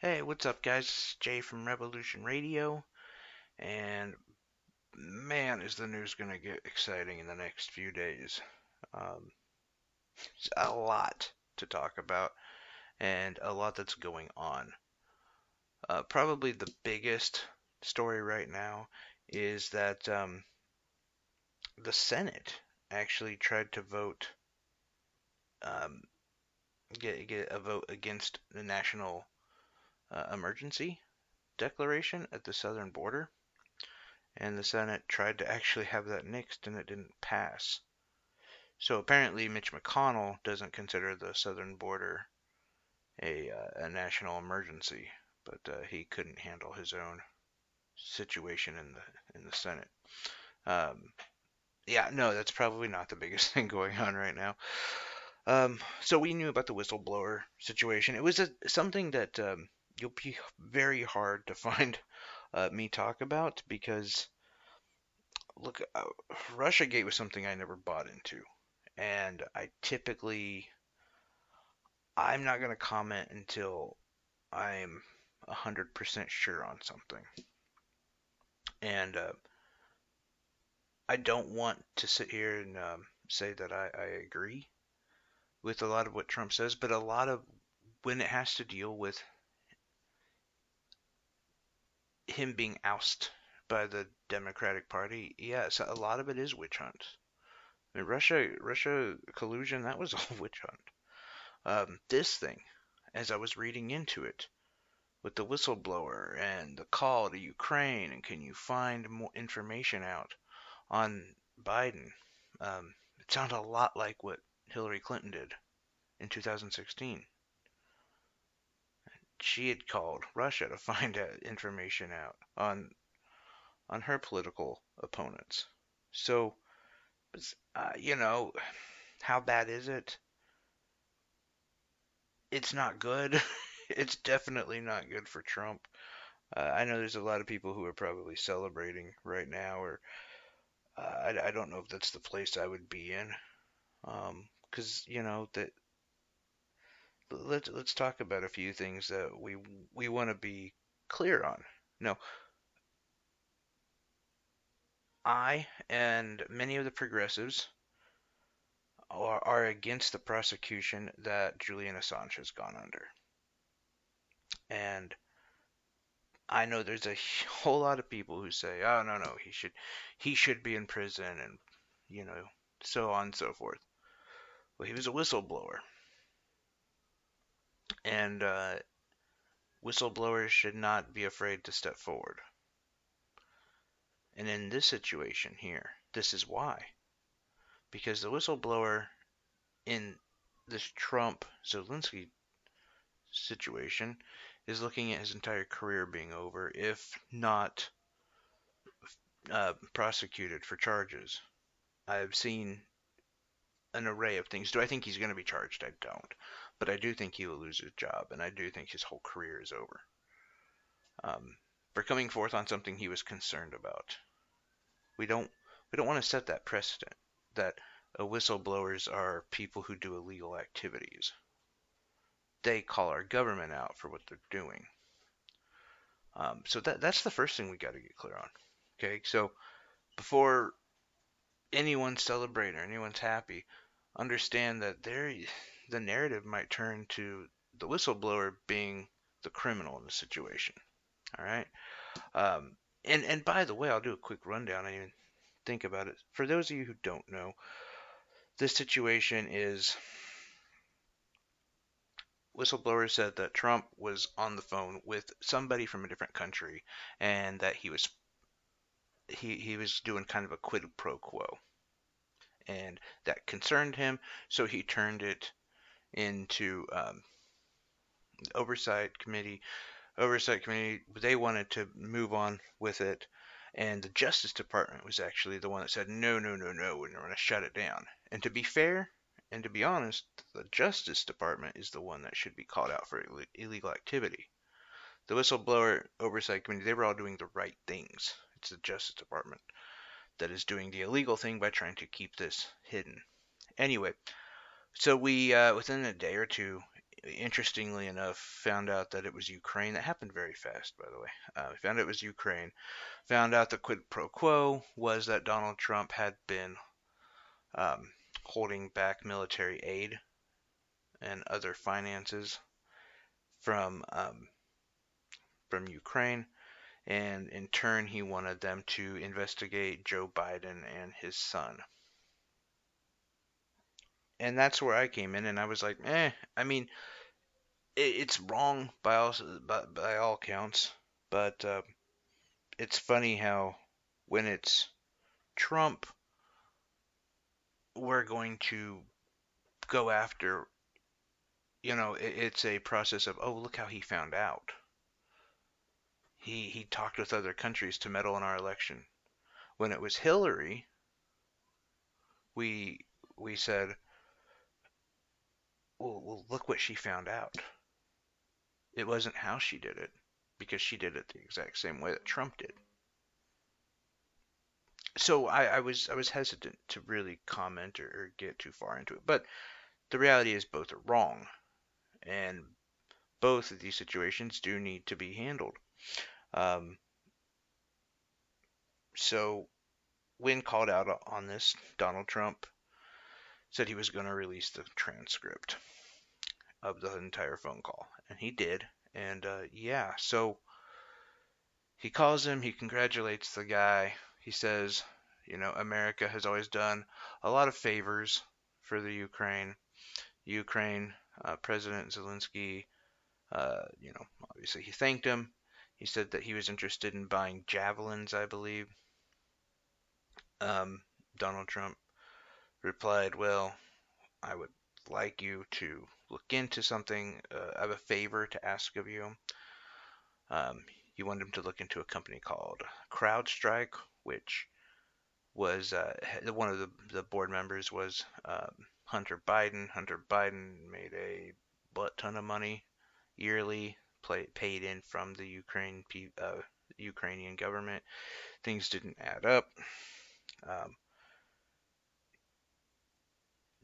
Hey, what's up, guys? It's Jay from Revolution Radio, and man, is the news going to get exciting in the next few days. Um, it's a lot to talk about, and a lot that's going on. Uh, probably the biggest story right now is that um, the Senate actually tried to vote, um, get get a vote against the national uh, emergency declaration at the southern border, and the Senate tried to actually have that nixed, and it didn't pass. So apparently, Mitch McConnell doesn't consider the southern border a uh, a national emergency, but uh, he couldn't handle his own situation in the in the Senate. Um, yeah, no, that's probably not the biggest thing going on right now. Um, so we knew about the whistleblower situation. It was a, something that um, you'll be very hard to find uh, me talk about because look, uh, RussiaGate was something I never bought into, and I typically I'm not going to comment until I'm 100% sure on something. And uh, I don't want to sit here and um, say that I, I agree with a lot of what Trump says, but a lot of when it has to deal with him being ousted by the Democratic Party, yes, a lot of it is witch hunt. I mean, Russia, Russia collusion, that was all witch hunt. Um, this thing, as I was reading into it, with the whistleblower and the call to Ukraine, and can you find more information out on Biden? Um, it sounded a lot like what Hillary Clinton did in 2016 she had called Russia to find information out on on her political opponents. So, uh, you know, how bad is it? It's not good. it's definitely not good for Trump. Uh, I know there's a lot of people who are probably celebrating right now, or uh, I, I don't know if that's the place I would be in, because um, you know that let's let's talk about a few things that we we want to be clear on. No, I and many of the progressives are, are against the prosecution that Julian Assange has gone under. And I know there's a whole lot of people who say, "Oh no, no, he should he should be in prison," and you know, so on and so forth. Well, he was a whistleblower and uh, whistleblowers should not be afraid to step forward. And in this situation here, this is why. Because the whistleblower in this Trump Zelensky situation is looking at his entire career being over, if not uh, prosecuted for charges. I've seen an array of things. Do I think he's going to be charged? I don't but I do think he will lose his job, and I do think his whole career is over. Um, for coming forth on something he was concerned about. We don't we don't want to set that precedent that whistleblowers are people who do illegal activities. They call our government out for what they're doing. Um, so that that's the first thing we got to get clear on. Okay, so before anyone's celebrating or anyone's happy, understand that there the narrative might turn to the whistleblower being the criminal in the situation. All right. Um, and and by the way, I'll do a quick rundown. I even think about it. For those of you who don't know, this situation is whistleblower said that Trump was on the phone with somebody from a different country, and that he was he he was doing kind of a quid pro quo, and that concerned him, so he turned it into um, oversight committee. Oversight committee, they wanted to move on with it, and the Justice Department was actually the one that said, no, no, no, no, we're going to shut it down. And to be fair, and to be honest, the Justice Department is the one that should be called out for Ill- illegal activity. The whistleblower oversight committee, they were all doing the right things. It's the Justice Department that is doing the illegal thing by trying to keep this hidden. Anyway, so we, uh, within a day or two, interestingly enough, found out that it was Ukraine. That happened very fast, by the way. Uh, we found it was Ukraine. Found out the quid pro quo was that Donald Trump had been um, holding back military aid and other finances from um, from Ukraine, and in turn, he wanted them to investigate Joe Biden and his son and that's where I came in, and I was like, eh. I mean, it, it's wrong by all by, by all counts, but uh, it's funny how when it's Trump, we're going to go after. You know, it, it's a process of oh, look how he found out. He he talked with other countries to meddle in our election. When it was Hillary, we we said well, well, look what she found out. It wasn't how she did it, because she did it the exact same way that Trump did. So I, I was I was hesitant to really comment or, or get too far into it, but the reality is both are wrong, and both of these situations do need to be handled. Um, so when called out on this, Donald Trump said he was going to release the transcript of the entire phone call, and he did. And uh, yeah, so he calls him, he congratulates the guy. He says, you know, America has always done a lot of favors for the Ukraine. Ukraine, uh, President Zelensky, uh, you know, obviously he thanked him. He said that he was interested in buying javelins, I believe. Um, Donald Trump replied, Well, I would like you to look into something. Uh, I have a favor to ask of you. Um, you want him to look into a company called CrowdStrike, which was uh, one of the, the board members was um, Hunter Biden. Hunter Biden made a butt ton of money yearly, play, paid in from the Ukraine uh, Ukrainian government. Things didn't add up. Um,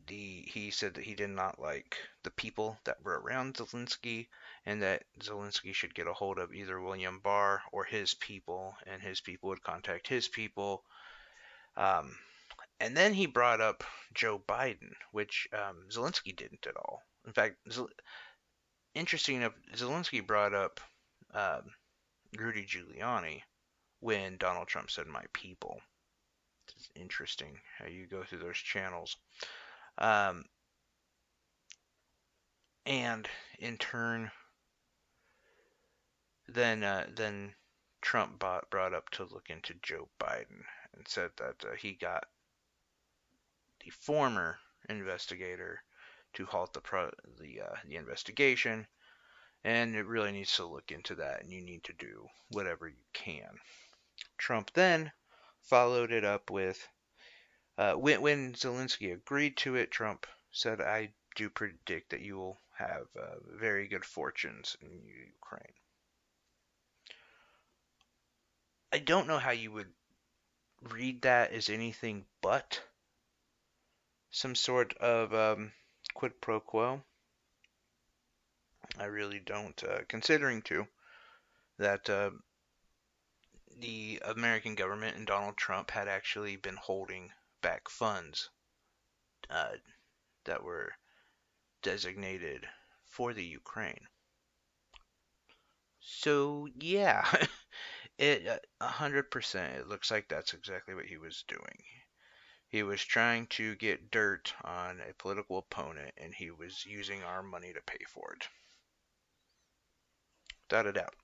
the he said that he did not like the people that were around Zelensky and that Zelensky should get a hold of either William Barr or his people, and his people would contact his people. Um, and then he brought up Joe Biden, which um, Zelensky didn't at all. In fact, Zel- interesting enough, Zelensky brought up um, Rudy Giuliani when Donald Trump said "my people." It's interesting how you go through those channels. Um, and in turn, then uh, then Trump bought, brought up to look into Joe Biden and said that uh, he got the former investigator to halt the pro- the uh, the investigation, and it really needs to look into that, and you need to do whatever you can. Trump then followed it up with uh, when, when Zelensky agreed to it, Trump said, I do predict that you will have uh, very good fortunes in Ukraine. I don't know how you would read that as anything but some sort of um, quid pro quo. I really don't, uh, considering too that uh, the American government and Donald Trump had actually been holding back funds uh, that were designated for the Ukraine. So yeah, it uh, a hundred percent. It looks like that's exactly what he was doing. He was trying to get dirt on a political opponent, and he was using our money to pay for it. Without a doubt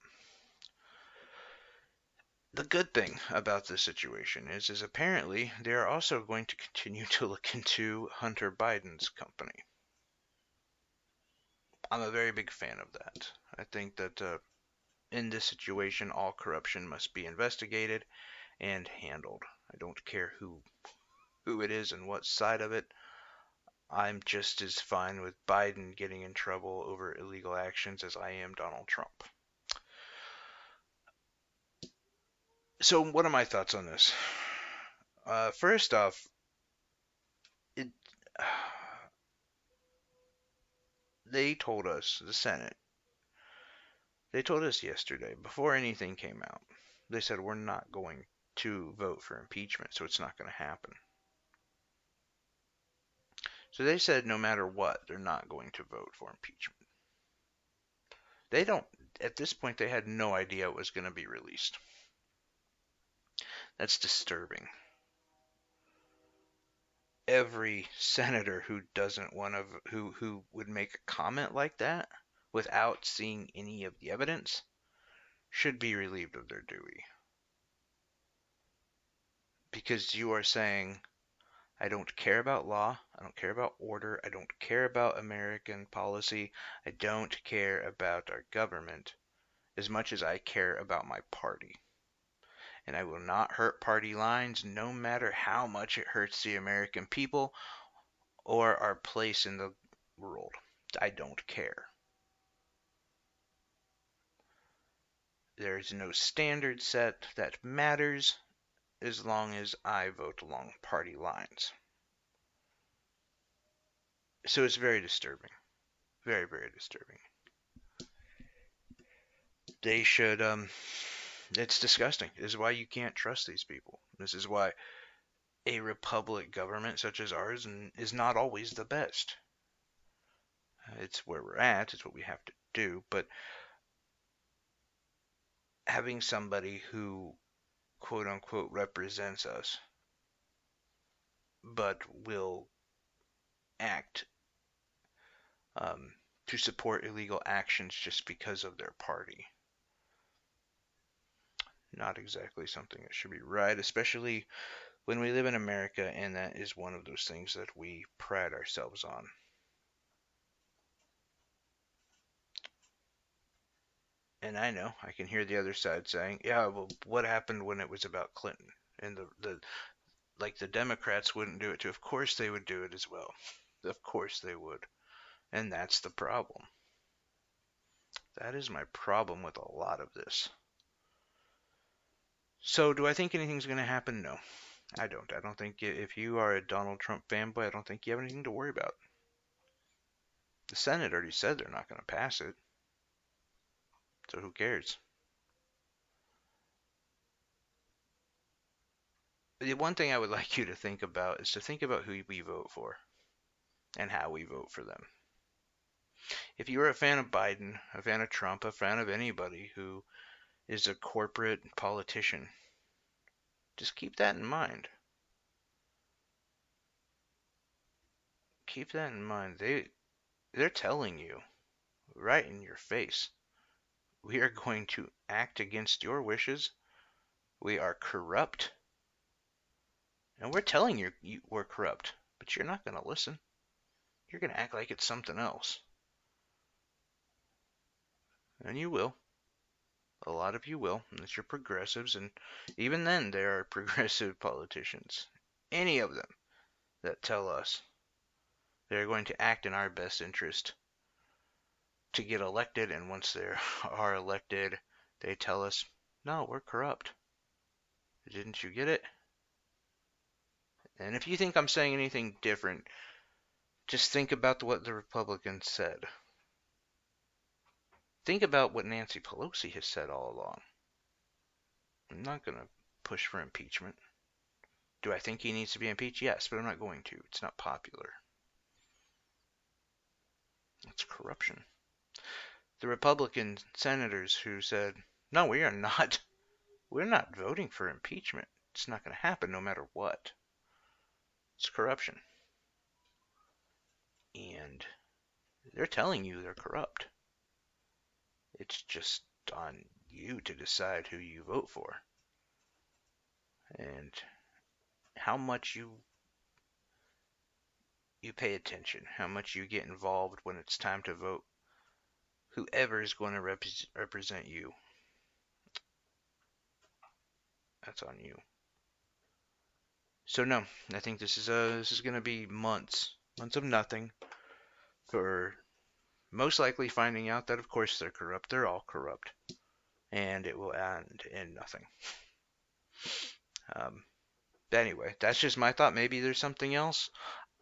the good thing about this situation is, is apparently they are also going to continue to look into Hunter Biden's company. I'm a very big fan of that. I think that uh, in this situation, all corruption must be investigated and handled. I don't care who who it is and what side of it. I'm just as fine with Biden getting in trouble over illegal actions as I am Donald Trump. So, what are my thoughts on this? Uh, first off, it they told us, the Senate, they told us yesterday, before anything came out, they said we're not going to vote for impeachment, so it's not going to happen. So they said no matter what, they're not going to vote for impeachment. They don't, at this point, they had no idea it was going to be released. That's disturbing. Every senator who doesn't want to, who, who would make a comment like that without seeing any of the evidence should be relieved of their duty. Because you are saying, I don't care about law. I don't care about order. I don't care about American policy. I don't care about our government as much as I care about my party. And I will not hurt party lines no matter how much it hurts the American people or our place in the world. I don't care. There's no standard set that matters as long as I vote along party lines. So it's very disturbing. Very, very disturbing. They should, um, it's disgusting. This is why you can't trust these people. This is why a republic government such as ours is not always the best. It's where we're at, it's what we have to do, but having somebody who quote unquote represents us, but will act um, to support illegal actions just because of their party. Not exactly something that should be right, especially when we live in America, and that is one of those things that we pride ourselves on. and I know I can hear the other side saying, "Yeah, well, what happened when it was about Clinton and the the like the Democrats wouldn't do it too? Of course they would do it as well. Of course they would, and that's the problem. That is my problem with a lot of this. So, do I think anything's going to happen? No, I don't. I don't think if you are a Donald Trump fanboy, I don't think you have anything to worry about. The Senate already said they're not going to pass it. So who cares? The one thing I would like you to think about is to think about who we vote for and how we vote for them. If you are a fan of Biden, a fan of Trump, a fan of anybody who is a corporate politician, just keep that in mind. Keep that in mind. They they're telling you right in your face we are going to act against your wishes. We are corrupt. And we're telling you, you we're corrupt, but you're not going to listen. You're going to act like it's something else. And you will. A lot of you will. Unless you're progressives. And even then, there are progressive politicians. Any of them that tell us they're going to act in our best interest to get elected, and once they are elected, they tell us, no, we're corrupt. Didn't you get it? And if you think I'm saying anything different, just think about what the Republicans said. Think about what Nancy Pelosi has said all along. I'm not going to push for impeachment. Do I think he needs to be impeached? Yes, but I'm not going to. It's not popular. It's corruption the Republican senators who said, "No, we are not. We're not voting for impeachment. It's not going to happen no matter what. It's corruption." And they're telling you they're corrupt. It's just on you to decide who you vote for. And how much you you pay attention, how much you get involved when it's time to vote whoever is going to rep- represent you. That's on you. So no, I think this is uh this is going to be months, months of nothing for most likely finding out that of course they're corrupt. They're all corrupt, and it will end in nothing. Um, anyway, that's just my thought. Maybe there's something else.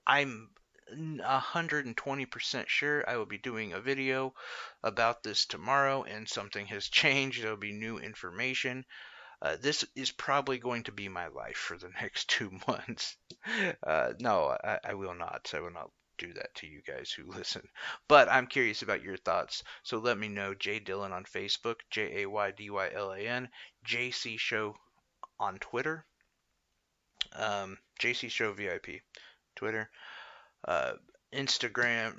I'm 120% sure I will be doing a video about this tomorrow, and something has changed. There'll be new information. Uh, this is probably going to be my life for the next two months. Uh, no, I, I will not. I will not do that to you guys who listen. But I'm curious about your thoughts. So let me know. Jay Dylan on Facebook, J A Y D Y L A N, JC Show on Twitter, um, JC Show VIP, Twitter, uh, Instagram.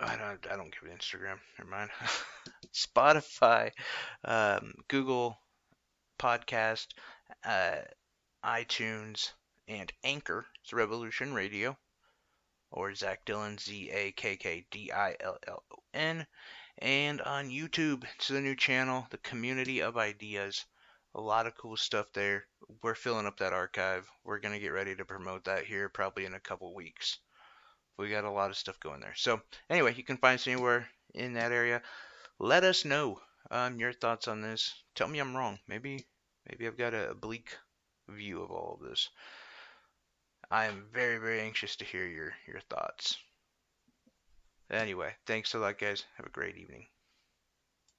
I don't, I don't give it Instagram. Never mind. Spotify, um, Google Podcast, uh, iTunes, and Anchor. It's Revolution Radio or Zakk Dillon, Z A K K D I L L O N. And on YouTube, it's the new channel, The Community of Ideas. A lot of cool stuff there. We're filling up that archive. We're going to get ready to promote that here probably in a couple weeks. We got a lot of stuff going there. So, anyway, you can find us anywhere in that area. Let us know um, your thoughts on this. Tell me I'm wrong. Maybe, maybe I've got a bleak view of all of this. I am very, very anxious to hear your, your thoughts. Anyway, thanks a lot, guys. Have a great evening.